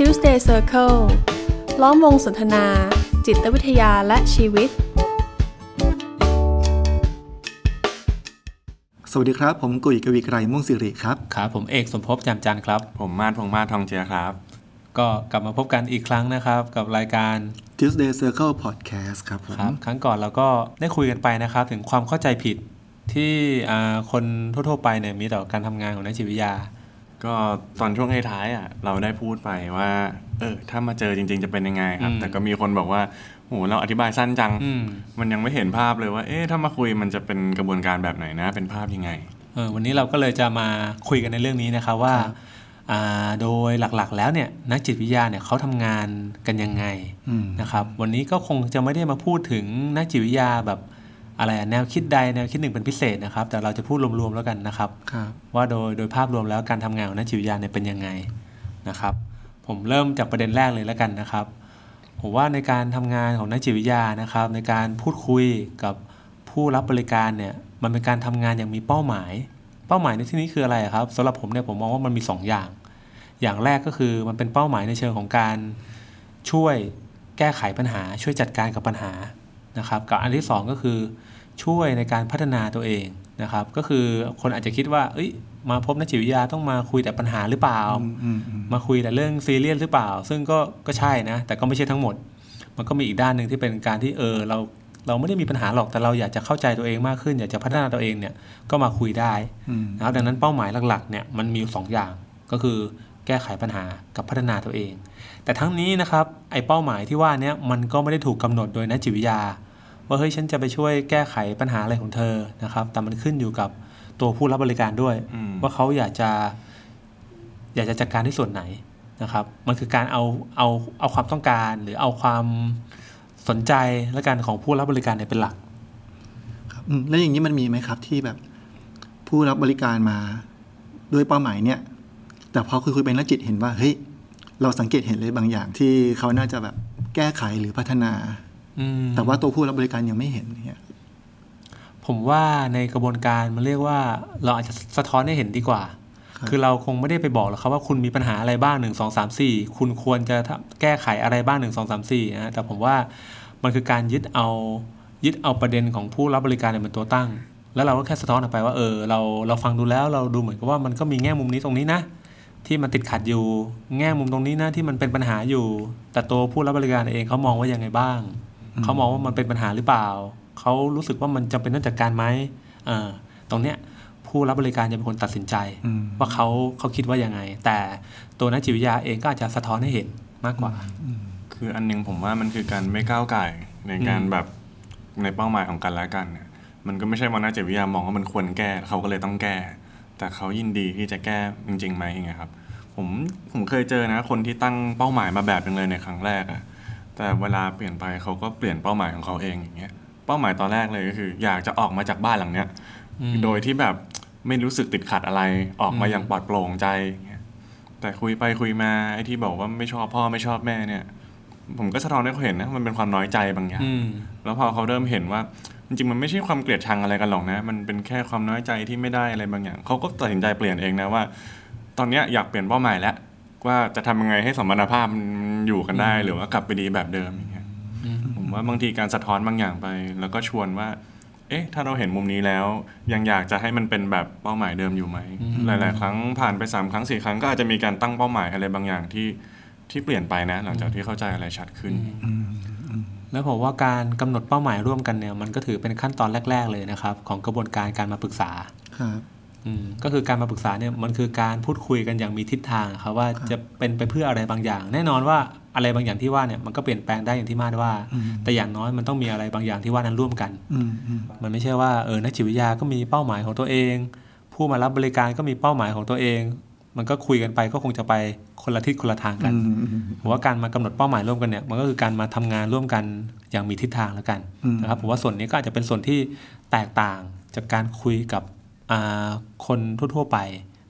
Tuesday Circle ล้อมวงสนทนา จิตวิทยาและชีวิต สวัสดีครับ ผมกุยกวีไกรม่วงสิริครับ ครับ ผมเอกสมภพจำจันทร์ครับ ผมมาดพงษ์มาศทองเจียครับ ก็กลับมาพบกันอีกครั้งนะครับ กับรายการ Tuesday Circle Podcast ครับผมครับ ครั้งก่อนเราก็ได้คุยกันไปนะครับ ถึงความเข้าใจผิดที่อ่าคนทั่วๆไปเนี่ยมีต่อการทำงานของนักจิตวิทยา ก็ตอนช่วงท้ายๆอะเราได้พูดไปว่า เออ ถ้ามาเจอจริง ๆ จะเป็นยังไงครับอืมแต่ก็มีคนบอกว่าโหเราอธิบายสั้นจังอืมมันยังไม่เห็นภาพเลยว่า เอ๊ะถ้ามาคุยมันจะเป็นกระบวนการแบบไหนนะ เป็นภาพยังไงเออวันนี้เราก็เลยจะมาคุยกันในเรื่องนี้นะครับว่าอ่าโดยหลักๆ แล้วเนี่ยนักจิตวิทยาเนี่ยเขาทำงานกันยังไงอืมนะครับ วันนี้ก็คงจะไม่ได้มาพูดถึงนักจิตวิทยาแบบ อะไรอะแนวคิดใดแนวคิดหนึ่งเป็นพิเศษนะครับ แต่เราจะพูดรวมๆแล้วกันนะครับครับว่าโดยโดยภาพรวมแล้วการทำงานของนักจิตวิทยาเนี่ยเป็นยังไงนะครับ ผมเริ่มจากประเด็นแรกเลยแล้วกันนะครับ ผมว่าในการทำงานของนักจิตวิทยานะครับ ในการพูดคุยกับผู้รับบริการเนี่ยมันเป็นการทำงานอย่างมีเป้าหมาย เป้าหมายในที่นี้คืออะไรอะครับสำหรับผมเนี่ยผมมองว่ามันมีสองอย่าง อย่างแรกก็คือมันเป็นเป้าหมายในเชิงของการช่วยแก้ไขปัญหา ช่วยจัดการกับปัญหานะครับ กับอันที่สองก็คือ ช่วยในการพัฒนาตัวเองนะครับ ก็คือคนอาจจะคิดว่า เอ้ย มาพบนักจิตวิทยาต้องมาคุยแต่ปัญหาหรือเปล่าอืมอืมอืมมาคุยแต่เรื่องซีเรียสหรือเปล่า ซึ่งก็ก็ใช่นะ แต่ก็ไม่ใช่ทั้งหมด มันก็มีอีกด้านหนึ่งที่เป็นการที่เออเราเราไม่ได้มีปัญหาหรอกแต่เราอยากจะเข้าใจตัวเองมากขึ้น อยากจะพัฒนาตัวเองเนี่ยก็มาคุยได้อืมนะครับดังนั้นเป้าหมายหลักๆเนี่ยมันมีอยู่สองอย่างก็คือแก้ไขปัญหากับพัฒนาตัวเอง แต่ทั้งนี้นะครับไอ้เป้าหมายที่ว่าเนี้ยมันก็ไม่ได้ถูกกำหนดโดยนักจิตวิทยา ว่าเฮ้ยฉันจะไปช่วยแก้ไขปัญหาอะไรของเธอนะครับ แต่มันขึ้นอยู่กับตัวผู้รับบริการด้วยอืมว่าเขาอยากจะ อยากจะจัดการที่ส่วนไหนนะครับ มันคือการเอาเอาเอาความต้องการ หรือเอาความสนใจและการของผู้รับบริการเนี่ยเป็นหลักครับอืมแล้วอย่างนี้มันมีไหมครับที่แบบผู้รับบริการมาด้วยเป้าหมายเนี่ย แต่พอคุยคุยไปนักจิตเห็นว่าเฮ้ยเราสังเกตเห็นเลยบางอย่างที่เขาน่าจะแบบแก้ไขหรือพัฒนาอืม แต่ว่าตัวผู้รับบริการยังไม่เห็นเนี่ยผมว่าในกระบวนการมันเรียกว่าเราอาจจะสะท้อนให้เห็นดีกว่าครับคือเราคงไม่ได้ไปบอกหรอกครับว่าคุณมีปัญหาอะไรบ้างหนึ่งสองสามสี่คุณควรจะทำแก้ไขอะไรบ้างหนึ่งสองสามสี่นะแต่ผมว่ามันคือการยึดเอายึดเอาประเด็นของผู้รับบริการเนี่ยเป็นตัวตั้ง แล้วเราก็แค่สะท้อนออกไปว่าเออเราเราฟังดูแล้วเราดูเหมือนกับว่ามันก็มีแง่มุมนี้ตรงนี้นะที่มันติดขัดอยู่ แง่มุมตรงนี้นะที่มันเป็นปัญหาอยู่ แต่ตัวผู้รับบริการเองเขามองว่ายังไงบ้าง เขามองว่ามันเป็นปัญหาหรือเปล่า เขารู้สึกว่ามันจำเป็นต้องจัดการไหมเออตรงเนี้ยผู้รับบริการจะเป็นคนตัดสินใจอืมว่าเขาเขาคิดว่ายังไง แต่ตัวนักจิตวิทยาเองก็อาจจะสะท้อนให้เห็นมากกว่า คืออันหนึงผมว่ามันคือการไม่ก้าวไก่ายในการอืมแบบในเป้าหมายของกันและกันเนี่ยมันก็ไม่ใช่ว่านักจิตวิทยามองว่ามันควรแก้เขาก็เลยต้องแก้ แต่เขายินดีที่จะแก้จริงๆไหมอย่างเงี้ยครับผมผมเคยเจอนะ คนที่ตั้งเป้าหมายมาแบบหนึงเลยในครั้งแรกอะ แต่เวลาเปลี่ยนไปเขาก็เปลี่ยนเป้าหมายของเขาเองอย่างเงี้ยเป้าหมายตอนแรกเลยก็คือ อยากจะออกมาจากบ้านหลังเนี้ยอืมโดยที่แบบไม่รู้สึกติดขัดอะไรออกมาอืมอย่างปลอดโปร่งใจอย่างเงี้ยแต่คุยไปคุยมาไอ้ที่บอกว่าไม่ชอบพ่อไม่ชอบแม่เนี่ย ผมก็สะท้อนให้เขาเห็นนะมันเป็นความน้อยใจบางอย่างอืมแล้วพอเขาเริ่มเห็นว่าจริงๆมันไม่ใช่ความเกลียดชังอะไรกันหรอกนะ มันเป็นแค่ความน้อยใจที่ไม่ได้อะไรบางอย่างเขาก็ตัดสินใจเปลี่ยนเองนะว่า ตอนเนี้ยอยากเปลี่ยนเป้าหมายแล้ว ว่าจะทำยังไงให้สมรรถภาพมันอยู่กันได้ หรือว่ากลับไปดีแบบเดิมอย่างเงี้ยอืมผมว่าบางทีการสะท้อนบางอย่างไป แล้วก็ชวนว่า เอ๊ะ ถ้าเราเห็นมุมนี้แล้ว ยังอยากจะให้มันเป็นแบบเป้าหมายเดิมอยู่ไหมหลาย ๆ ครั้งผ่านไปสามครั้งสี่ครั้งก็อาจจะมีการตั้งเป้าหมายอะไรบางอย่างที่ที่เปลี่ยนไปนะ หลังจากที่เข้าใจอะไรชัดขึ้นอืมแล้วผมว่าการกำหนดเป้าหมายร่วมกันเนี่ยมันก็ถือเป็นขั้นตอนแรก ๆ เลยนะครับ ของกระบวนการการมาปรึกษาครับอืม ก็คือการมาปรึกษาเนี่ยมันคือการพูดคุยกันอย่างมีทิศทางครับว่าจะเป็นไปเพื่ออะไรบางอย่าง แน่นอนว่าอะไรบางอย่างที่ว่าเนี่ยมันก็เปลี่ยนแปลงได้อย่างที่มาดว่าอืมแต่อย่างน้อยมันต้องมีอะไรบางอย่างที่ว่านั้นร่วมกันอืมอืมมันไม่ใช่ว่าเออนักจิตวิทยาก็มีเป้าหมายของตัวเอง ผู้มารับบริการก็มีเป้าหมายของตัวเอง มันก็คุยกันไปก็คงจะไปคนละทิศคนละทางกันอืมอืมผมว่าการมากำหนดเป้าหมายร่วมกันเนี่ยมันก็คือการมาทำงานร่วมกันอย่างมีทิศทางแล้วกันอืมนะครับผมว่าส่วนนี้ก็อาจจะเป็นส่วนที่แตกต่างจากการคุยกับอ่า คนทั่ว ๆ ไป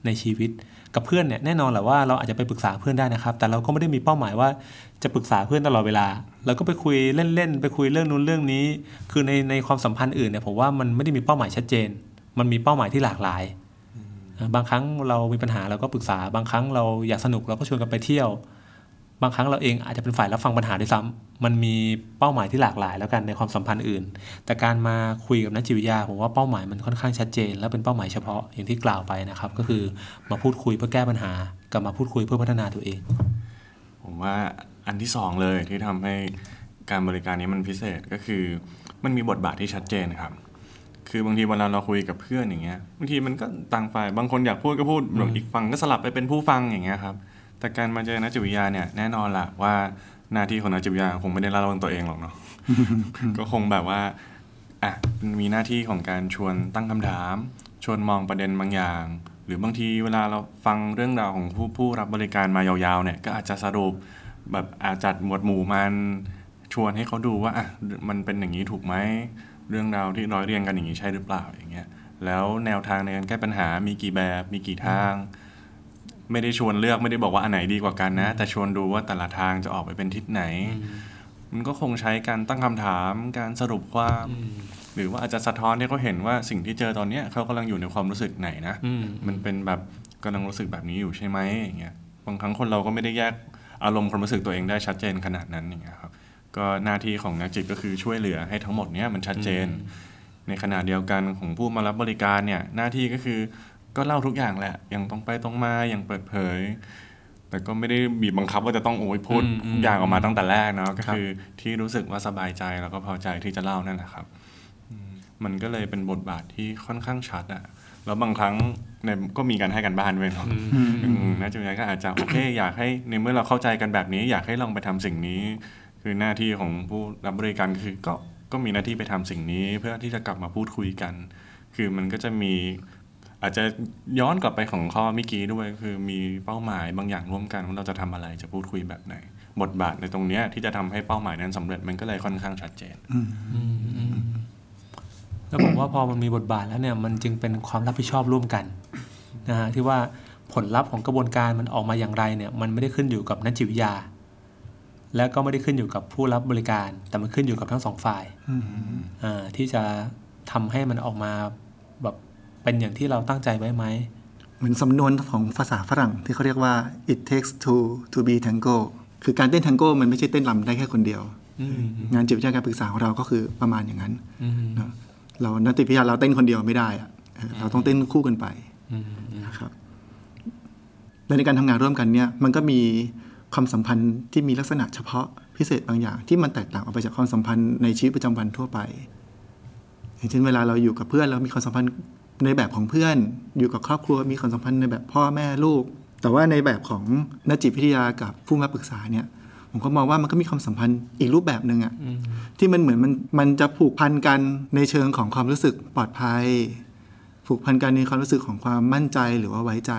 ในชีวิตกับเพื่อนเนี่ยแน่นอนแหละว่าเราอาจจะไปปรึกษาเพื่อนได้นะครับ แต่เราก็ไม่ได้มีเป้าหมายว่าจะปรึกษาเพื่อนตลอดเวลา เราก็ไปคุยเล่นๆไปคุยเรื่องนู้นเรื่องนี้ คือในในความสัมพันธ์อื่นเนี่ยผมว่ามันไม่ได้มีเป้าหมายชัดเจน มันมีเป้าหมายที่หลากหลาย บางครั้งเรามีปัญหาเราก็ปรึกษา บางครั้งเราอยากสนุกเราก็ชวนกันไปเที่ยว บางครั้งเราเองอาจจะเป็นฝ่ายรับฟังปัญหาด้วยซ้ำมันมีเป้าหมายที่หลากหลายแล้วกันในความสัมพันธ์อื่น แต่การมาคุยกับนักจิตวิทยาผมว่าเป้าหมายมันค่อนข้างชัดเจน และเป็นเป้าหมายเฉพาะอย่างที่กล่าวไปนะครับ ก็คือมาพูดคุยเพื่อแก้ปัญหา กับมาพูดคุยเพื่อพัฒนาตัวเอง ผมว่าอันที่สองเลยที่ทำให้การบริการนี้มันพิเศษก็คือ มันมีบทบาทที่ชัดเจนครับคือบางทีเวลาเราคุยกับเพื่อนอย่างเงี้ยบางทีมันก็ต่างฝ่ายบางคนอยากพูดก็พูดอีกฝั่งก็สลับไปเป็นผู้ฟังอย่างเงี้ยครับ แต่การมาเจอนักจิตวิทยาเนี่ยแน่นอนละว่าหน้าที่ของนักจิตวิทยาคงไม่ได้ละเลยตัวเองหรอกเนาะก็คงแบบว่าอะมีหน้าที่ของการชวนตั้งคำถาม ชวนมองประเด็นบางอย่าง หรือบางทีเวลาเราฟังเรื่องราวของผู้ผู้รับบริการมายาวๆเนี่ยก็อาจจะสรุปแบบอาจจัดหมวดหมู่มันชวนให้เขาดูว่าอะมันเป็นอย่างนี้ถูกไหมเรื่องราวที่ร้อยเรียงกันอย่างนี้ใช่หรือเปล่าอย่างเงี้ยแล้วแนวทางในการแก้ปัญหามีกี่แบบมีกี่ทาง ไม่ได้ชวนเลือกไม่ได้บอกว่าอันไหนดีกว่ากันนะ แต่ชวนดูว่าแต่ละทางจะออกไปเป็นทิศไหน มันก็คงใช้การตั้งคำถามการสรุปความหรือว่าอาจจะสะท้อนให้เขาเห็นว่าสิ่งที่เจอตอนเนี้ยเขากำลังอยู่ในความรู้สึกไหนนะอืมมันเป็นแบบกำลังรู้สึกแบบนี้อยู่ใช่ไหมอย่างเงี้ยบางครั้งคนเราก็ไม่ได้แยกอารมณ์ความรู้สึกตัวเองได้ชัดเจนขนาดนั้นอย่างเงี้ยครับก็หน้าที่ของนักจิตก็คือช่วยเหลือให้ทั้งหมดเนี้ยมันชัดเจน ในขณะเดียวกันของผู้มารับบริการเนี่ยหน้าที่ก็คือ ก็เล่าทุกอย่างแหละ อย่างตรงไปตรงมาอย่างเปิดเผย แต่ก็ไม่ได้บีบบังคับว่าจะต้องโอ้ยพูดอืมอืมทุกอย่างออกมาตั้งแต่แรกเนาะก็ครับคือที่รู้สึกว่าสบายใจแล้วก็พอใจที่จะเล่านั่นแหละครับอืมมันก็เลยเป็นบทบาทที่ค่อนข้างชัดอะแล้วบางครั้งในก็มีการให้กันบ้านด้วยเนาะอืมน่าจะมีก็อาจจะโอเคอยากให้ในเมื่อเราเข้าใจกันแบบนี้ อยากให้ลองไปทำสิ่งนี้ คือหน้าที่ของผู้รับบริการคือก็ก็มีหน้าที่ไปทำสิ่งนี้ เพื่อที่จะกลับมาพูดคุยกัน คือมันก็จะมี อาจจะย้อนกลับไปของข้อเมื่อกี้ด้วยคือมีเป้าหมายบางอย่างร่วมกันว่าเราจะทำอะไรจะพูดคุยแบบไหน บทบาทในตรงเนี้ยที่จะทำให้เป้าหมายนั้นสำเร็จมันก็เลยค่อนข้างชัดเจนแล้วผมว่าพอมันมีบทบาทแล้วเนี่ยมันจึงเป็นความรับผิดชอบร่วมกันนะฮะที่ว่าผลลัพธ์ของกระบวนการมันออกมาอย่างไรเนี่ย มันไม่ได้ขึ้นอยู่กับนักจิตวิทยา และก็ไม่ได้ขึ้นอยู่กับผู้รับบริการ แต่มันขึ้นอยู่กับทั้งสองฝ่ายอ่าที่จะทำให้มันออกมาแบบ เป็นอย่างที่เราตั้งใจไว้ไหมเหมือนสำนวนของภาษาฝรั่งที่เขาเรียกว่า it takes two to be tango คือการเต้นทังโก้มันไม่ใช่เต้นรำได้แค่คนเดียว งานจิตวิทยาการปรึกษาของเราก็คือประมาณอย่างนั้นนะเรานักจิตวิทยาเราเต้นคนเดียวไม่ได้อะเออเราต้องเต้นคู่กันไปนะครับและในการทำงานร่วมกันเนี่ยมันก็มีความสัมพันธ์ที่มีลักษณะเฉพาะพิเศษบางอย่าง ที่มันแตกต่างออกไปจากความสัมพันธ์ในชีวิตประจำวันทั่วไป อย่างเช่นเวลาเราอยู่กับเพื่อนเรามีความสัมพันธ์ ในแบบของเพื่อนอยู่กับครอบครัวมีความสัมพันธ์ในแบบพ่อแม่ลูก แต่ว่าในแบบของนักจิตวิทยากับผู้มาปรึกษาเนี่ยผมก็มองว่ามันก็มีความสัมพันธ์อีกรูปแบบหนึ่งอะที่มันเหมือนมันมันจะผูกพันกันในเชิงของความรู้สึกปลอดภัย ผูกพันกันในความรู้สึกของความมั่นใจหรือว่าไว้ใจ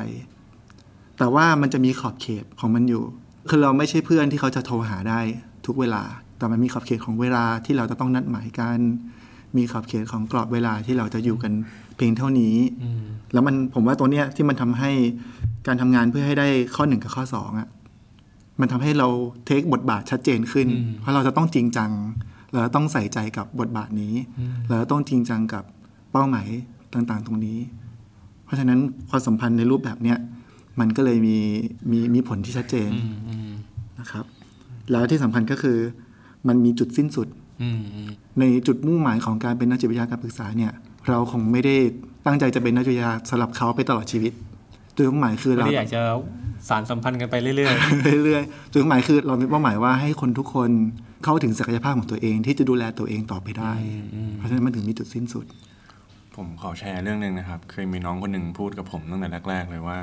แต่ว่ามันจะมีขอบเขตของมันอยู่ คือเราไม่ใช่เพื่อนที่เขาจะโทรหาได้ทุกเวลา แต่มันมีขอบเขตของเวลาที่เราจะต้องนัดหมายกัน มีขอบเขตของกรอบเวลาที่เราจะอยู่กัน เพียงเท่านี้ แล้วมันผมว่าตัวเนี้ยที่มันทำให้การทำงานเพื่อให้ได้ข้อหนึ่งกับข้อสองอะมันทำให้เราเทคบทบาทชัดเจนขึ้น เพราะเราจะต้องจริงจัง เราจะต้องใส่ใจกับบทบาทนี้ เราจะต้องจริงจังกับเป้าหมายต่างๆ ตรงนี้ เพราะฉะนั้นความสัมพันธ์ในรูปแบบเนี้ยมันก็เลยมีมีมีผลที่ชัดเจนนะครับ แล้วที่สำคัญก็คือ มันมีจุดสิ้นสุดในจุดมุ่งหมายของการเป็นนักจิตวิทยาการปรึกษาเนี่ย เราคงไม่ได้ตั้งใจจะเป็นนักจิตวิทยาสำหรับเขาไปตลอดชีวิตจุดมุ่งหมายคือไม่เราได้อยากจะสารสัมพันธ์กันไปเรื่อยเรื่อยๆจุดมุ่งหมายคือเรามีเป้าหมายว่าให้คนทุกคนเข้าถึงศักยภาพของตัวเองที่จะดูแลตัวเองต่อไปได้ เพราะฉะนั้นมันถึงมีจุดสิ้นสุด ผมขอแชร์เรื่องหนึ่งนะครับ เคยมีน้องคนหนึ่งพูดกับผมตั้งแต่แรก ๆ เลยว่า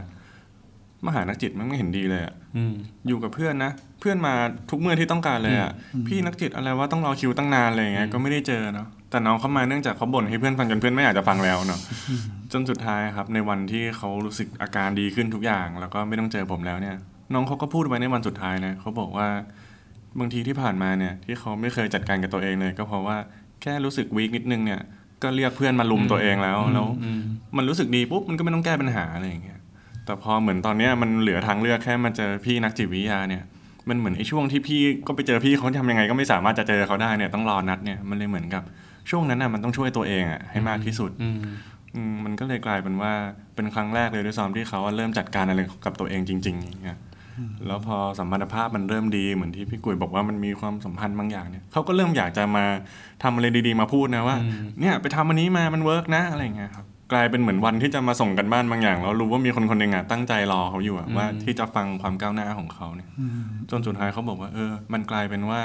มหานักจิตมันไม่เห็นดีเลยอะๆอืมอยู่กับเพื่อนนะ เพื่อนมาทุกเมื่อที่ต้องการเลยอะพี่นักจิตอะไรว่าต้องรอคิวตั้งนานเลยอย่างเงี้ยก็ไม่ได้เจอเนาะแต่น้องเขามาเนื่องจากเขาบ่นให้เพื่อนฟังจนเพื่อนไม่อยากจะฟังแล้วเนาะจนสุดท้ายครับ ในวันที่เขารู้สึกอาการดีขึ้นทุกอย่าง แล้วก็ไม่ต้องเจอผมแล้วเนี่ย น้องเขาก็พูดไว้ในวันสุดท้ายนะเขาบอกว่าบางทีที่ผ่านมาเนี่ย ที่เขาไม่เคยจัดการกับตัวเองเลย ก็เพราะว่าแค่รู้สึกวีคนิดนึงเนี่ยก็เรียกเพื่อนมาลุมตัวเองแล้วแล้ว มันรู้สึกดีปุ๊บมันก็ไม่ต้องแก้ปัญหาอะไรอย่างเงี้ย แต่พอเหมือนตอนเนี้ยมันเหลือทางเลือกแค่มาเจอพี่นักจิตวิทยาเนี่ยมันเหมือนไอ้ช่วงที่พี่ก็ไปเจอพี่เขาทำยังไงก็ไม่สามารถจะเจอเขาได้เนี่ยต้องรอนัดเนี่ยมันเลยเหมือนกับช่วงนั้นน่ะมันต้องช่วยตัวเองอะให้มากที่สุดอืมอืมมันก็เลยกลายเป็นว่าเป็นครั้งแรกเลยด้วยซ้ำที่เขาเริ่มจัดการอะไรกับตัวเองจริงๆอย่างเงี้ยแล้วพอสัมพันธภาพมันเริ่มดีเหมือนที่พี่กุยบอกว่ามันมีความสัมพันธ์บางอย่างเนี่ยเขาก็เริ่มอยากจะมาทำอะไรดีๆมาพูดนะว่า เนี่ยไปทำอันนี้มามัน work นะอะไรอย่างเงี้ยครับ กลายเป็นเหมือนวันที่จะมาส่งกันบ้านบางอย่าง แล้วรู้ว่ามีคนคนหนึ่งอะตั้งใจรอเขาอยู่อะว่าที่จะฟังความก้าวหน้าของเขาเนี่ยจนสุดท้ายเขาบอกว่า เออ มันกลายเป็นว่า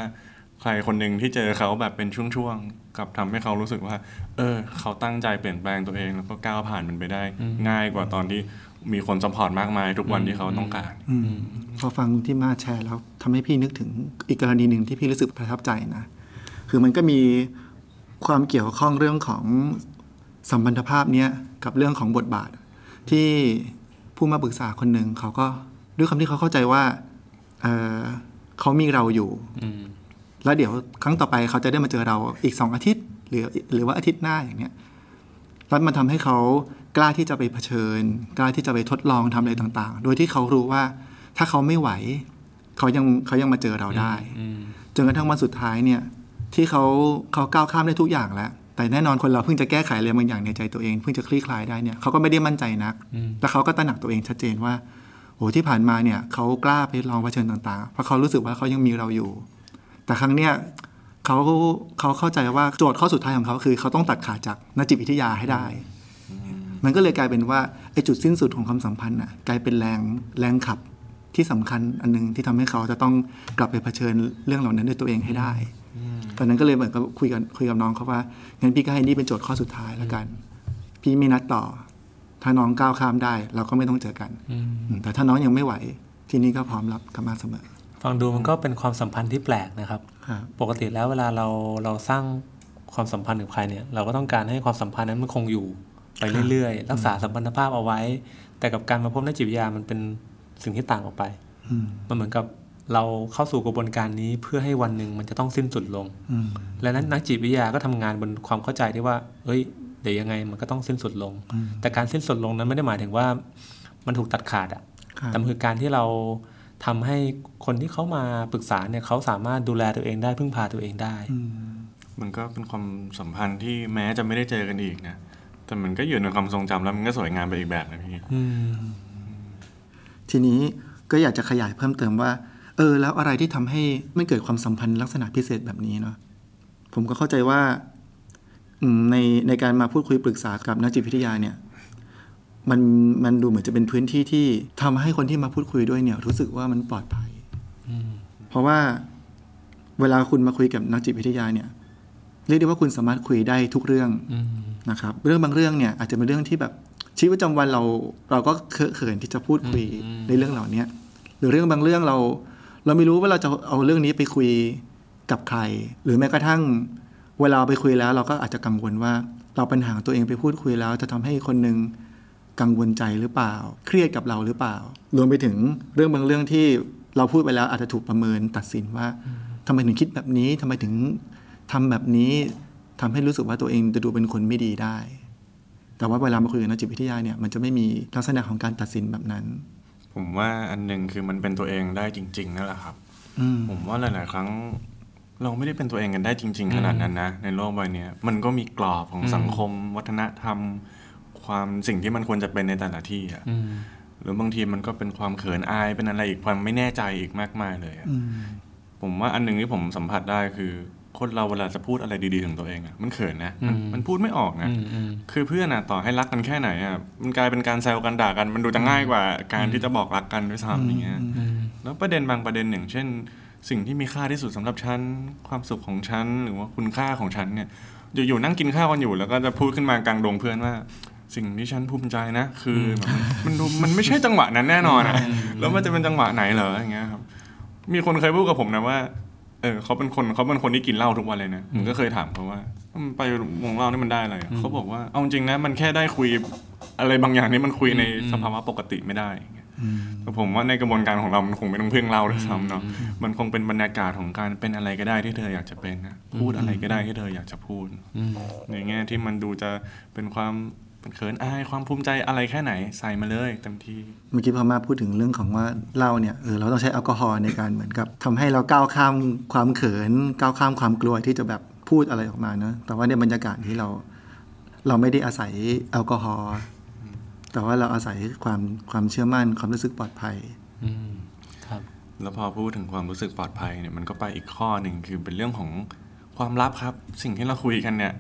ใครคนหนึ่งที่เจอเขาแบบเป็นช่วงๆกับทำให้เขารู้สึกว่า เออ เขาตั้งใจเปลี่ยนแปลงตัวเอง แล้วก็ก้าวผ่านมันไปได้ ง่ายกว่าตอนที่มีคนสปอร์ตมากมาย ทุกวันที่เขาต้องการอืมพอฟังที่มาแชร์แล้วทำให้พี่นึกถึงอีกกรณีหนึ่งที่พี่รู้สึกประทับใจนะคือมันก็มีความเกี่ยวข้องเรื่องของ สัมพันธภาพเนี้ยกับเรื่องของบทบาท ที่ผู้มาปรึกษาคนหนึ่งเขาก็ด้วยคำที่เขาเข้าใจว่าเอ่อเขามีเราอยู่อืมแล้วเดี๋ยวครั้งต่อไปเขาจะได้มาเจอเราอีกสองอาทิตย์หรือหรือว่าอาทิตย์หน้าอย่างเนี้ยแล้วมันทำให้เขากล้าที่จะไปเผชิญ กล้าที่จะไปทดลองทำอะไรต่างๆ โดยที่เขารู้ว่าถ้าเขาไม่ไหว เขายังเขายังมาเจอเราได้อืมจนกระทั่งวันสุดท้ายเนี่ย ที่เขาเขาก้าวข้ามได้ทุกอย่างแล้ว แต่แน่นอนคนเราเพิ่งจะแก้ไขอะไรบางอย่างในใจตัวเองเพิ่งจะคลี่คลายได้เนี่ยเขาก็ไม่ได้มั่นใจนัก แล้วเขาก็ตระหนักตัวเองชัดเจนว่าโอ้ที่ผ่านมาเนี่ยเขากล้าไปลองเผชิญต่างๆ เพราะเขารู้สึกว่าเขายังมีเราอยู่ แต่ครั้งเนี้ยเขาเขาเข้าใจว่าโจทย์ข้อสุดท้ายของเขาคือ เขาต้องตัดขาดจากนักจิตวิทยาให้ได้ มันก็เลยกลายเป็นว่าไอ้จุดสิ้นสุดของความสัมพันธ์น่ะกลายเป็นแรงแรงขับที่สำคัญอันหนึงที่ทำให้เขาจะต้องกลับไปเผชิญเรื่องเหล่านั้นด้วยตัวเองให้ได้ ตอนนั้นก็เลยเหมือนกับคุยกันคุยกับน้องเขาว่างั้นพี่ก็ให้นี่เป็นโจทย์ข้อสุดท้ายแล้วกัน พี่ไม่นัดต่อ ถ้าน้องก้าวข้ามได้ เราก็ไม่ต้องเจอกันอืมแต่ถ้าน้องยังไม่ไหว ที่นี่ก็พร้อมรับกลับมาเสมอ ฟังดูมันก็เป็นความสัมพันธ์ที่แปลกนะครับครับ ปกติแล้วเวลาเราเราสร้างความสัมพันธ์กับใครเนี่ย เราก็ต้องการให้ความสัมพันธ์นั้นมันคงอยู่ไปเรื่อยๆ รักษาสัมพันธภาพเอาไว้ แต่กับการมาพบนักจิตวิทยามันเป็นสิ่งที่ต่างออกไปอืมมันเหมือนกับ เราเข้าสู่กระบวนการนี้เพื่อให้วันหนึ่งมันจะต้องสิ้นสุดลงอืมและนั้นนักจิตวิทยาก็ทำงานบนความเข้าใจที่ว่า เอ้ย เดี๋ยวยังไงมันก็ต้องสิ้นสุดลง แต่การสิ้นสุดลงนั้นไม่ได้หมายถึงว่ามันถูกตัดขาดอะครับแต่มันคือการที่เราทำให้คนที่เขามาปรึกษาเนี่ยเขาสามารถดูแลตัวเองได้พึ่งพาตัวเองได้ มันก็เป็นความสัมพันธ์ที่แม้จะไม่ได้เจอกันอีกนะ แต่มันก็อยู่ในความทรงจำแล้วมันก็สวยงามไปอีกแบบนะพี่ทีนี้ก็อยากจะขยายเพิ่มเติมว่า เออ แล้วอะไรที่ทำให้ไม่เกิดความสัมพันธ์ลักษณะพิเศษแบบนี้เนาะผมก็เข้าใจว่าอืมในในการมาพูดคุยปรึกษากับนักจิตวิทยาเนี่ย มันมันดูเหมือนจะเป็นพื้นที่ที่ทำให้คนที่มาพูดคุยด้วยเนี่ย รู้สึกว่ามันปลอดภัยเพราะว่าเวลาคุณมาคุยกับนักจิตวิทยาเนี่ยเรียกได้ว่าคุณสามารถคุยได้ทุกเรื่องนะครับ เรื่องบางเรื่องเนี่ย อาจจะเป็นเรื่องที่แบบชีวิตประจำวันเราเราก็เคอะเขินที่จะพูดคุยในเรื่องเหล่านี้หรือเรื่องบางเรื่องเรา เราไม่รู้ว่าเราจะเอาเรื่องนี้ไปคุยกับใคร หรือแม้กระทั่งเวลาไปคุยแล้ว เราก็อาจจะกังวลว่า เราปัญหาตัวเองไปพูดคุยแล้ว จะทำให้คนหนึ่งกังวลใจหรือเปล่า เครียดกับเราหรือเปล่า รวมไปถึงเรื่องบางเรื่องที่เราพูดไปแล้วอาจจะถูกประเมินตัดสินว่าทำไมถึงคิดแบบนี้ทำไมถึงทำแบบนี้ทำให้รู้สึกว่าตัวเองจะดูเป็นคนไม่ดีได้ แต่ว่าเวลามาคุยกับนักจิตวิทยาเนี่ยมันจะไม่มีลักษณะของการตัดสินแบบนั้น ผมว่าอันหนึ่งคือมันเป็นตัวเองได้จริง ๆนั่นแหละครับอืมผมว่าหลาย ๆ ครั้ง เราไม่ได้เป็นตัวเองกันได้จริง ๆ ขนาดนั้นนะในโลกใบเนี้ยมันก็มีกรอบของสังคม วัฒนธรรม ความสิ่งที่มันควรจะเป็นในแต่ละที่อะหรือบางทีมันก็เป็นความเขินอายเป็นอะไรอีกความไม่แน่ใจอีกมากมายเลยอะอืมผมว่าอันหนึ่งที่ผมสัมผัสได้คือ คนเราเวลาจะพูดอะไรดีๆถึงตัวเองอะมันเขินนะมันมันพูดไม่ออกนะคือเพื่อนอะต่อให้รักกันแค่ไหนอะมันกลายเป็นการแซวกันด่ากัน มันดูจะง่ายกว่าการที่จะบอกรักกันด้วยซ้ำอย่างเงี้ยแล้วประเด็นบางประเด็นอย่างเช่น สิ่งที่มีค่าที่สุดสำหรับฉันความสุขของฉันหรือว่าคุณค่าของฉันเนี่ยอยู่ๆนั่งกินข้าวกันอยู่ แล้วก็จะพูดขึ้นมากลางดงเพื่อนว่าสิ่งที่ฉันภูมิใจนะ คือแบบมันดูมันไม่ใช่จังหวะนั้นแน่นอนอะแล้วมันจะเป็นจังหวะไหนเหรออย่างเงี้ยครับมีคนเคยพูดกับผมนะว่า เออเขาเป็นคนเขาเป็นคนที่กินเหล้าทุกวันเลยนะผมก็เคยถามเขาว่าอืมไปวงเหล้านี่มันได้อะไรอะเขาบอกว่าเอาจริงนะมันแค่ได้คุยอะไรบางอย่างนี่มันคุยในสภาวะปกติไม่ได้อย่างเงี้ยแต่ผมว่าในกระบวนการของเรามันคงไม่ต้องพึ่งเราด้วยซ้ำเนาะมันคงเป็นบรรยากาศของการเป็นอะไรก็ได้ที่เธออยากจะเป็นนะพูดอะไรก็ได้ที่เธออยากจะพูดในแง่ที่มันดูจะเป็นความ เป็นเขินอายความภูมิใจอะไรแค่ไหนใส่มาเลยเต็มที่เมื่อกี้พอมาพูดถึงเรื่องของว่าเราเนี่ยเออเราต้องใช้แอลกอฮอล์ในการเหมือนกับทำให้เราก้าวข้ามความเขินก้าวข้ามความกลัวที่จะแบบพูดอะไรออกมาเนอะแต่ว่าในบรรยากาศที่เรา เราไม่ได้อาศัยแอลกอฮอล์แต่ว่าเราอาศัยความความเชื่อมั่นความรู้สึกปลอดภัยครับแล้วพอพูดถึงความรู้สึกปลอดภัยเนี่ยมันก็ไปอีกข้อหนึ่งคือเป็นเรื่องของความลับครับ สิ่งที่เราคุยกันเนี่ย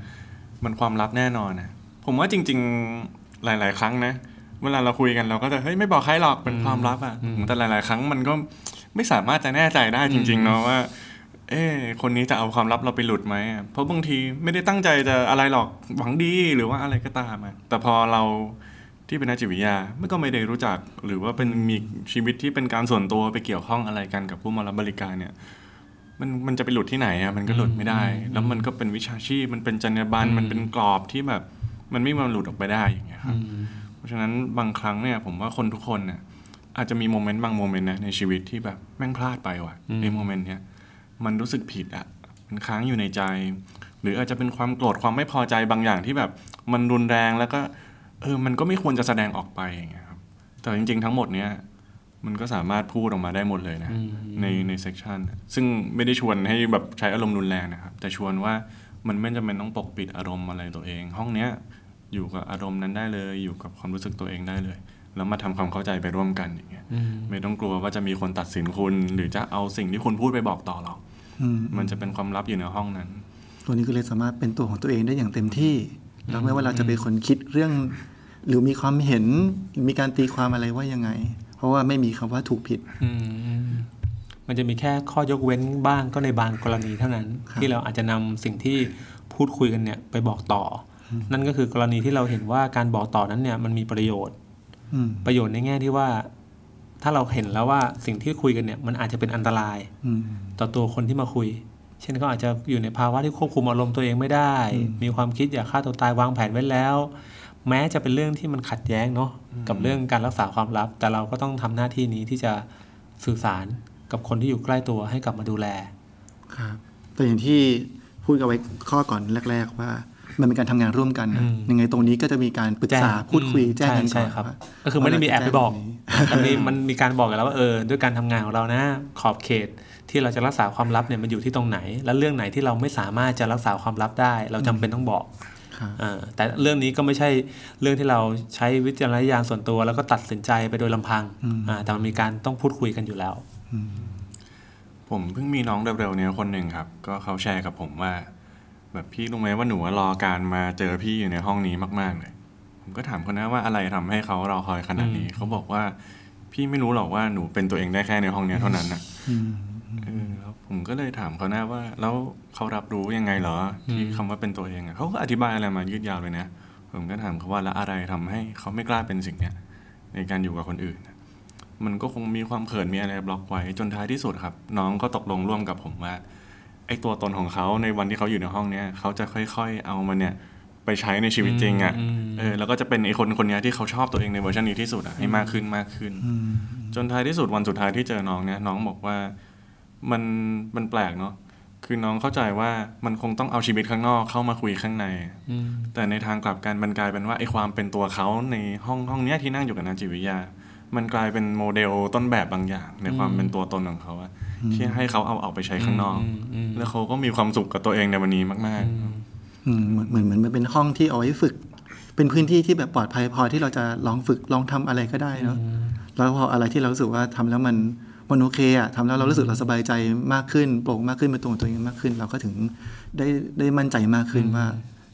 มันความลับแน่นอนนะ ผมว่าจริง ๆหลาย ๆ ครั้งนะ เวลาเราคุยกันเราก็จะเฮ้ยไม่บอกใครหรอกเป็นความลับอะแต่หลาย ๆ ครั้งมันก็ไม่สามารถจะแน่ใจได้จริง ๆ เนาะว่า เอ๊ะคนนี้จะเอาความลับเราไปหลุดไหมอะเพราะบางทีไม่ได้ตั้งใจจะอะไรหรอกหวังดีหรือว่าอะไรก็ตามอะแต่พอเราที่เป็นนักจิตวิทยาไม่ก็ไม่ได้รู้จักหรือว่าเป็นมีชีวิตที่เป็นการส่วนตัวไปเกี่ยวข้องอะไรกันกับผู้มารับบริการเนี่ยมันมันจะไปหลุดที่ไหนอะมันก็หลุดไม่ได้ แล้วมันก็เป็นวิชาชีพมันเป็นจรรยาบรรณมันเป็นกรอบที่แบบ มันไม่มาหลุดออกไปได้อย่างเงี้ยครับเพราะฉะนั้นบางครั้งเนี่ย ผมว่าคนทุกคนเนี่ยอาจจะมีโมเมนต์บางโมเมนต์นะในชีวิตที่แบบแม่งพลาดไปว่ะในโมเมนต์เนี้ยมันรู้สึกผิดอะมันค้างอยู่ในใจ หรืออาจจะเป็นความโกรธความไม่พอใจบางอย่างที่แบบมันรุนแรงแล้วก็ เออมันก็ไม่ควรจะแสดงออกไปอย่างเงี้ยครับแต่จริง ๆ ทั้งหมดเนี้ยมันก็สามารถพูดออกมาได้หมดเลยนะ ในในเซกชันซึ่งไม่ได้ชวนให้แบบใช้อารมณ์รุนแรงนะครับ แต่ชวนว่ามันไม่จำเป็นต้องปกปิดอารมณ์อะไรตัวเอง ห้องเนี้ย อยู่กับอารมณ์นั้นได้เลย อยู่กับความรู้สึกตัวเองได้เลย แล้วมาทำความเข้าใจไปร่วมกันอย่างเงี้ยไม่ต้องกลัวว่าจะมีคนตัดสินคุณ หรือจะเอาสิ่งที่คุณพูดไปบอกต่อหรอกอืมมันจะเป็นความลับอยู่ในห้องนั้น ตัวนี้ก็เลยสามารถเป็นตัวของตัวเองได้อย่างเต็มที่ แล้วไม่ว่าเราจะเป็นคนคิดเรื่อง หรือมีความเห็นมีการตีความอะไรว่ายังไง เพราะว่าไม่มีคำว่าถูกผิดอืมมันจะมีแค่ข้อยกเว้นบ้างก็ในบางกรณีเท่านั้นครับที่เราอาจจะนำสิ่งที่พูดคุยกันเนี่ยไปบอกต่ออ นั่นก็คือกรณีที่เราเห็นว่าการบอกต่อนั้นเนี่ยมันมีประโยชน์อืมประโยชน์ในแง่ที่ว่า ถ้าเราเห็นแล้วว่าสิ่งที่คุยกันเนี่ย มันอาจจะเป็นอันตรายอืมต่อตัวคนที่มาคุย เช่นเขาอาจจะอยู่ในภาวะที่ควบคุมอารมณ์ตัวเองไม่ได้ มีความคิดอยากฆ่าตัวตายวางแผนไว้แล้ว แม้จะเป็นเรื่องที่มันขัดแย้งเนาะกับเรื่องการรักษาความลับ แต่เราก็ต้องทำหน้าที่นี้ที่จะสื่อสารกับคนที่อยู่ใกล้ตัวให้กลับมาดูแล ครับ แต่อย่างที่พูดกันไว้ข้อก่อนแรก ๆ ว่า มันเป็นการทำงานร่วมกันนะอืมยังไงตรงนี้ก็จะมีการปรึกษาแจ้งพูดคุยอืมแจ้งกันใช่ก่อนใช่ครับว่าก็คือไม่ได้มีแอบไปบอกว่าเราจะแจ้งมันมีมันมีการบอกกันแล้วว่าเออด้วยการทำงานของเรานะขอบเขตที่เราจะรักษาความลับเนี่ยมันอยู่ที่ตรงไหน และเรื่องไหนที่เราไม่สามารถจะรักษาความลับได้ เราจำเป็นต้องบอกครับอ่าแต่เรื่องนี้ก็ไม่ใช่เรื่องที่เราใช้วิจารณญาณส่วนตัว แล้วก็ตัดสินใจไปโดยลำพังอ่าแต่มันมีการต้องพูดคุยกันอยู่แล้ว ผมเพิ่งมีน้องเร็วๆเนี้ยคนหนึ่งครับ ก็เขาแชร์กับผมว่า แบบพี่รู้ไหมว่าหนูรอการมาเจอพี่อยู่ในห้องนี้มากๆเลยผมก็ถามเขานะว่าอะไรทำให้เขารอคอยขนาดนี้เขาบอกว่า พี่ไม่รู้หรอกว่าหนูเป็นตัวเองได้แค่ในห้องเนี้ยเท่านั้นนะอืมเออแล้วผมก็เลยถามเขานะว่า แล้วเขารับรู้ยังไงเหรอที่คำว่าเป็นตัวเองอะเขาก็อธิบายอะไรมายืดยาวเลยนะผมก็ถามเขาว่าแล้วอะไรทำให้เขาไม่กล้าเป็นสิ่งเนี้ยในการอยู่กับคนอื่นอะมันก็คงมีความเขินมีอะไรบล็อกไว้จนท้ายที่สุดครับ น้องก็ตกลงร่วมกับผมว่า ไอ้ตัวตนของเขาในวันที่เขาอยู่ในห้องเนี้ยเขาจะค่อยๆ เอามันเนี่ยไปใช้ในชีวิตจริงอะ่ะอืมเออแล้วก็จะเป็นไอ้คนคนเนี้ยที่เขาชอบตัวเองในเวอร์ชันนี้ที่สุดอะ่ะให้มากขึ้นมากขึ้นอืมจนท้ายที่สุดวันสุดท้ายที่เจอน้องเนี่ยน้องบอกว่ามันมันแปลกเนาะคือน้องเข้าใจว่ามันคงต้องเอาชีวิตข้างนอกเข้ามาคุยข้างในอืมแต่ในทางกลับกันมันกลายเป็นว่าไอ้ความเป็นตัวเขาในห้องห้องเนี้ยที่นั่งอยู่กับนักจิตวิทยา มันกลายเป็นโมเดลต้นแบบบางอย่าง ในความเป็นตัวตนของเขาอะที่ให้เขาเอาออกไปใช้ข้างนอกอืมอืมแล้วเขาก็มีความสุขกับตัวเองในวันนี้มากอืมเหมือนเหมือนเหมือนมันเป็นห้องที่เอาไว้ฝึก เป็นพื้นที่ที่แบบปลอดภัยพอที่เราจะลองฝึกลองทำอะไรก็ได้เนาะแล้วพออะไรที่เรารู้สึกว่าทำแล้วมันมันโอเคอะทำแล้วเรารู้สึกเราสบายใจมากขึ้นโปร่งมากขึ้นเป็นตัวของตัวเองมากขึ้น เราก็ถึงได้ได้มั่นใจมากขึ้นว่า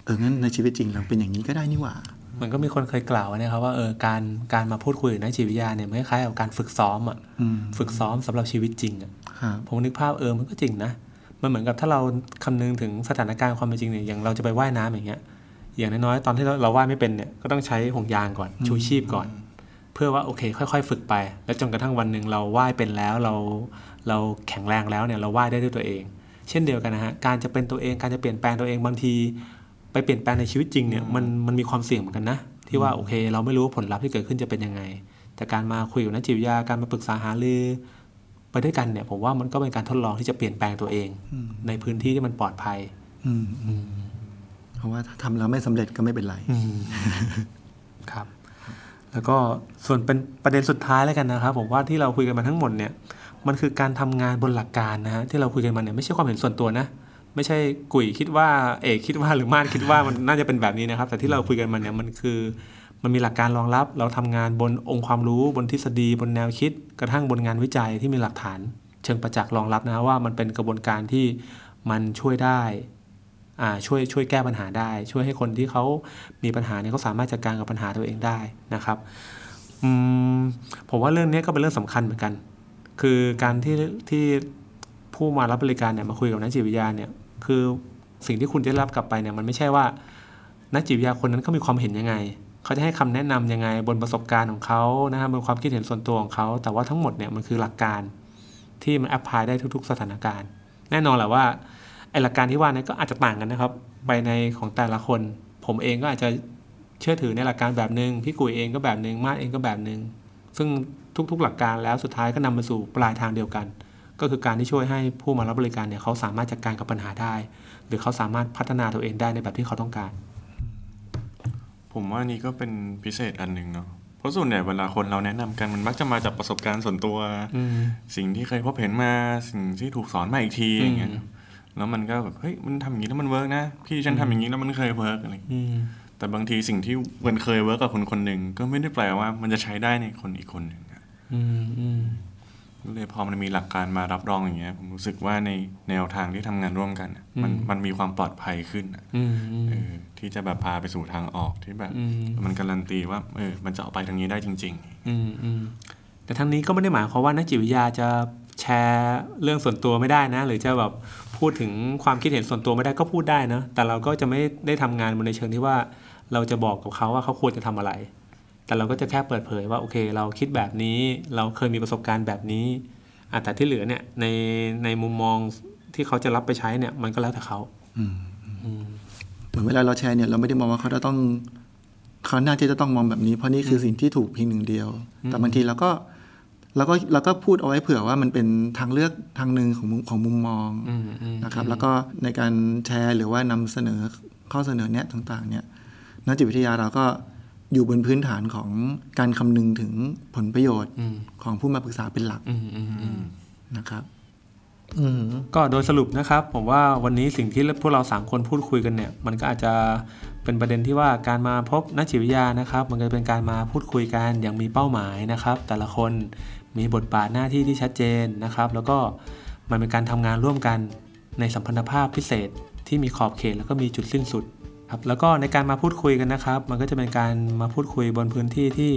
เอองั้นในชีวิตจริงเราเป็นอย่างนี้ก็ได้นี่หว่า มันก็มีคนเคยกล่าวไว้นะครับว่าเออการการมาพูดคุยกับนักจิตวิทยาเนี่ยมันคล้ายๆกับการฝึกซ้อมอะอืมฝึกซ้อมสำหรับชีวิตจริงอะครับผมนึกภาพเออมันก็จริงนะมันเหมือนกับถ้าเราคำนึงถึงสถานการณ์ความเป็นจริงเนี่ยอย่างเราจะไปว่ายน้ำอย่างเงี้ย อย่างน้อยๆตอนที่เราเราว่ายไม่เป็นเนี่ยก็ต้องใช้ห่วงยางก่อนชูชีพก่อน เพื่อว่าโอเค ค่อย ๆ ฝึกไป แล้วจนกระทั่งวันหนึ่งเราว่ายเป็นแล้วเราเราแข็งแรงแล้วเนี่ยเราว่ายได้ด้วยตัวเอง เช่นเดียวกันนะฮะการจะเป็นตัวเองการจะเปลี่ยนแปลงตัวเองบางที ไปเปลี่ยนแปลงในชีวิตจริงเนี่ยมันมันมีความเสี่ยงเหมือนกันนะ ที่ว่าโอเค เราไม่รู้ว่าผลลัพธ์ที่เกิดขึ้นจะเป็นยังไง แต่การมาคุยกับนักจิตวิทยาการมาปรึกษาหารือไปด้วยกันเนี่ยผมว่ามันก็เป็นการทดลองที่จะเปลี่ยนแปลงตัวเอง ในพื้นที่ที่มันปลอดภัยอืมอืมเพราะว่าถ้าทำแล้วไม่สำเร็จก็ไม่เป็นไรครับ แล้วก็ส่วนเป็นประเด็นสุดท้ายแล้วกันนะครับ ผมว่าที่เราคุยกันมาทั้งหมดเนี่ย มันคือการทำงานบนหลักการนะฮะที่เราคุยกันมาเนี่ยไม่ใช่ความเห็นส่วนตัวนะ ไม่ใช่กุยคิดว่าเอกคิดว่าหรือมาดคิดว่ามันน่าจะเป็นแบบนี้นะครับ แต่ที่เราคุยกันมาเนี่ยมันคือ มันมีหลักการรองรับ เราทำงานบนองค์ความรู้บนทฤษฎีบนแนวคิด กระทั่งบนงานวิจัยที่มีหลักฐาน เชิงประจักษ์รองรับนะว่ามันเป็นกระบวนการที่มันช่วยได้ช่วยช่วยแก้ปัญหาได้ ช่วยให้คนที่เขามีปัญหาเนี่ยเขาสามารถจัดการกับปัญหาตัวเองได้นะครับผมว่าเรื่องนี้ก็เป็นเรื่องสำคัญเหมือนกัน คือการที่ที่ผู้มารับบริการเนี่ยมาคุยกับนักจิตวิทยาเนี่ย คือสิ่งที่คุณจะได้รับกลับไปเนี่ยมันไม่ใช่ว่า นักจิตวิทยาคนนั้นเขามีความเห็นยังไง เขาจะให้คำแนะนำยังไงบนประสบการณ์ของเขานะครับบนความคิดเห็นส่วนตัวของเขา แต่ว่าทั้งหมดเนี่ยมันคือหลักการที่มันแอพพลายได้ทุก ๆ สถานการณ์ แน่นอนแหละว่าไอ้หลักการที่ว่านี้ก็อาจจะต่างกันนะครับไปในของแต่ละคน ผมเองก็อาจจะเชื่อถือในหลักการแบบหนึ่งพี่กุยเองก็แบบหนึ่งมาดเองก็แบบหนึ่งซึ่งทุกๆหลักการแล้วสุดท้ายก็นำมาสู่ปลายทางเดียวกัน ก็คือการที่ช่วยให้ผู้มารับบริการเนี่ยเขาสามารถจัดการกับปัญหาได้ หรือเขาสามารถพัฒนาตัวเองได้ในแบบที่เขาต้องการ ผมว่านี่ก็เป็นพิเศษอันหนึ่งเนาะเพราะส่วนใหญ่เวลาคนเราแนะนำกันมันมักจะมาจากประสบการณ์ส่วนตัวอืมสิ่งที่เคยพบเห็นมาสิ่งที่ถูกสอนมาอีกทีอืมอย่างเงี้ยแล้วมันก็แบบเฮ้ยมันทำอย่างนี้แล้วมัน work นะพี่ฉันทำอย่างนี้แล้วมันเคย work อะไรอย่างเงี้ยอืมแต่บางทีสิ่งที่มันเคย work กับคนคนหนึ่งก็ไม่ได้แปลว่ามันจะใช้ได้ในคนอีกคนหนึ่งอะอืมอืมก็ เลยพอมันมีหลักการมารับรองอย่างเงี้ยผมรู้สึกว่าในแนวทางที่ทำงานร่วมกันอะมันมันมีความปลอดภัยขึ้นอะอืมอืมเออที่จะแบบพาไปสู่ทางออกที่แบบอืมมันการันตีว่าเออมันจะออกไปทางนี้ได้จริงอืมอืมแต่ทั้งนี้ก็ไม่ได้หมายความว่านักจิตวิทยาจะแชร์เรื่องส่วนตัวไม่ได้นะ หรือจะแบบพูดถึงความคิดเห็นส่วนตัวไม่ได้ก็พูดได้นะแต่เราก็จะไม่ได้ทำงานบนในเชิงที่ว่า เราจะบอกกับเขาว่าเขาควรจะทำอะไร แต่เราก็จะแค่เปิดเผยว่าโอเค เราคิดแบบนี้เราเคยมีประสบการณ์แบบนี้อะแต่ที่เหลือเนี่ยในในมุมมองที่เขาจะรับไปใช้เนี่ย มันก็แล้วแต่เขาอืมอืมเหมือนเวลาเราแชร์เนี่ยเราไม่ได้มองว่าเขาจะต้องเขาน่าจะต้องมองแบบนี้ เพราะนี่คือสิ่งที่ถูกเพียงหนึ่งเดียว แต่บางทีเราก็เราก็เราก็พูดเอาไว้เผื่อว่ามันเป็นทางเลือกทางหนึ่งของมุมของมุมมองอืมอืมนะครับ แล้วก็ในการแชร์หรือว่านำเสนอข้อเสนอเนี้ยต่าง ๆ เนี่ยนักจิตวิทยาเราก็ อยู่บนพื้นฐานของการคำนึงถึงผลประโยชน์อืมของผู้มาปรึกษาเป็นหลักอืมอืมอืมนะครับอืมก็โดยสรุปนะครับ ผมว่าวันนี้สิ่งที่พวกเราสามคนพูดคุยกันเนี่ย มันก็อาจจะเป็นประเด็นที่ว่าการมาพบนักจิตวิทยานะครับ มันก็เป็นการมาพูดคุยกันอย่างมีเป้าหมายนะครับ แต่ละคนมีบทบาทหน้าที่ที่ชัดเจนนะครับ แล้วก็มันเป็นการทำงานร่วมกันในสัมพันธภาพพิเศษที่มีขอบเขตแล้วก็มีจุดสิ้นสุด ครับแล้วก็ในการมาพูดคุยกันนะครับ มันก็จะเป็นการมาพูดคุยบนพื้นที่ที่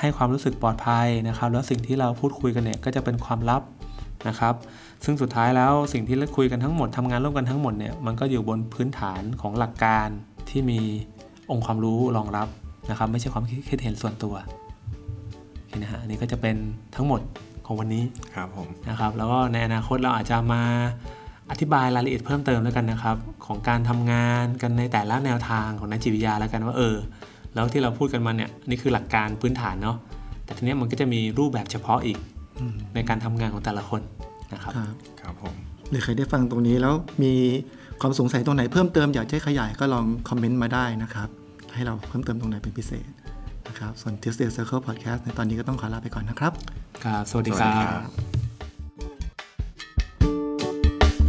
ให้ความรู้สึกปลอดภัยนะครับ แล้วสิ่งที่เราพูดคุยกันเนี่ยก็จะเป็นความลับนะครับ ซึ่งสุดท้ายแล้วสิ่งที่เราคุยกันทั้งหมดทำงานร่วมกันทั้งหมดเนี่ยมันก็อยู่บนพื้นฐานของหลักการที่มีองค์ความรู้รองรับนะครับ ไม่ใช่ความคิดเห็นส่วนตัวโอเคนะฮะอันนี้ก็จะเป็นทั้งหมดของวันนี้ๆครับผมนะครับ แล้วก็ในอนาคตเราอาจจะมา อธิบายรายละเอียดเพิ่มเติมแล้วกันนะครับ ของการทำงานกันในแต่ละแนวทางของนักจิตวิทยาแล้วกันว่าเออแล้วที่เราพูดกันมาเนี่ยนี่คือหลักการพื้นฐานเนาะแต่ทีเนี้ยมันก็จะมีรูปแบบเฉพาะอีกอืมในการทำงานของแต่ละคนนะครับครับครับผมหรือใครได้ฟังตรงนี้แล้วมีความสงสัยตรงไหนเพิ่มเติมอยากจะให้ขยายก็ลองคอมเมนต์มาได้นะครับ ให้เราเพิ่มเติมตรงไหนเป็นพิเศษนะครับส่วน Tuesday Circle Podcast ในตอนนี้ก็ต้องขอลาไปก่อนนะครับครับสวัสดีครับ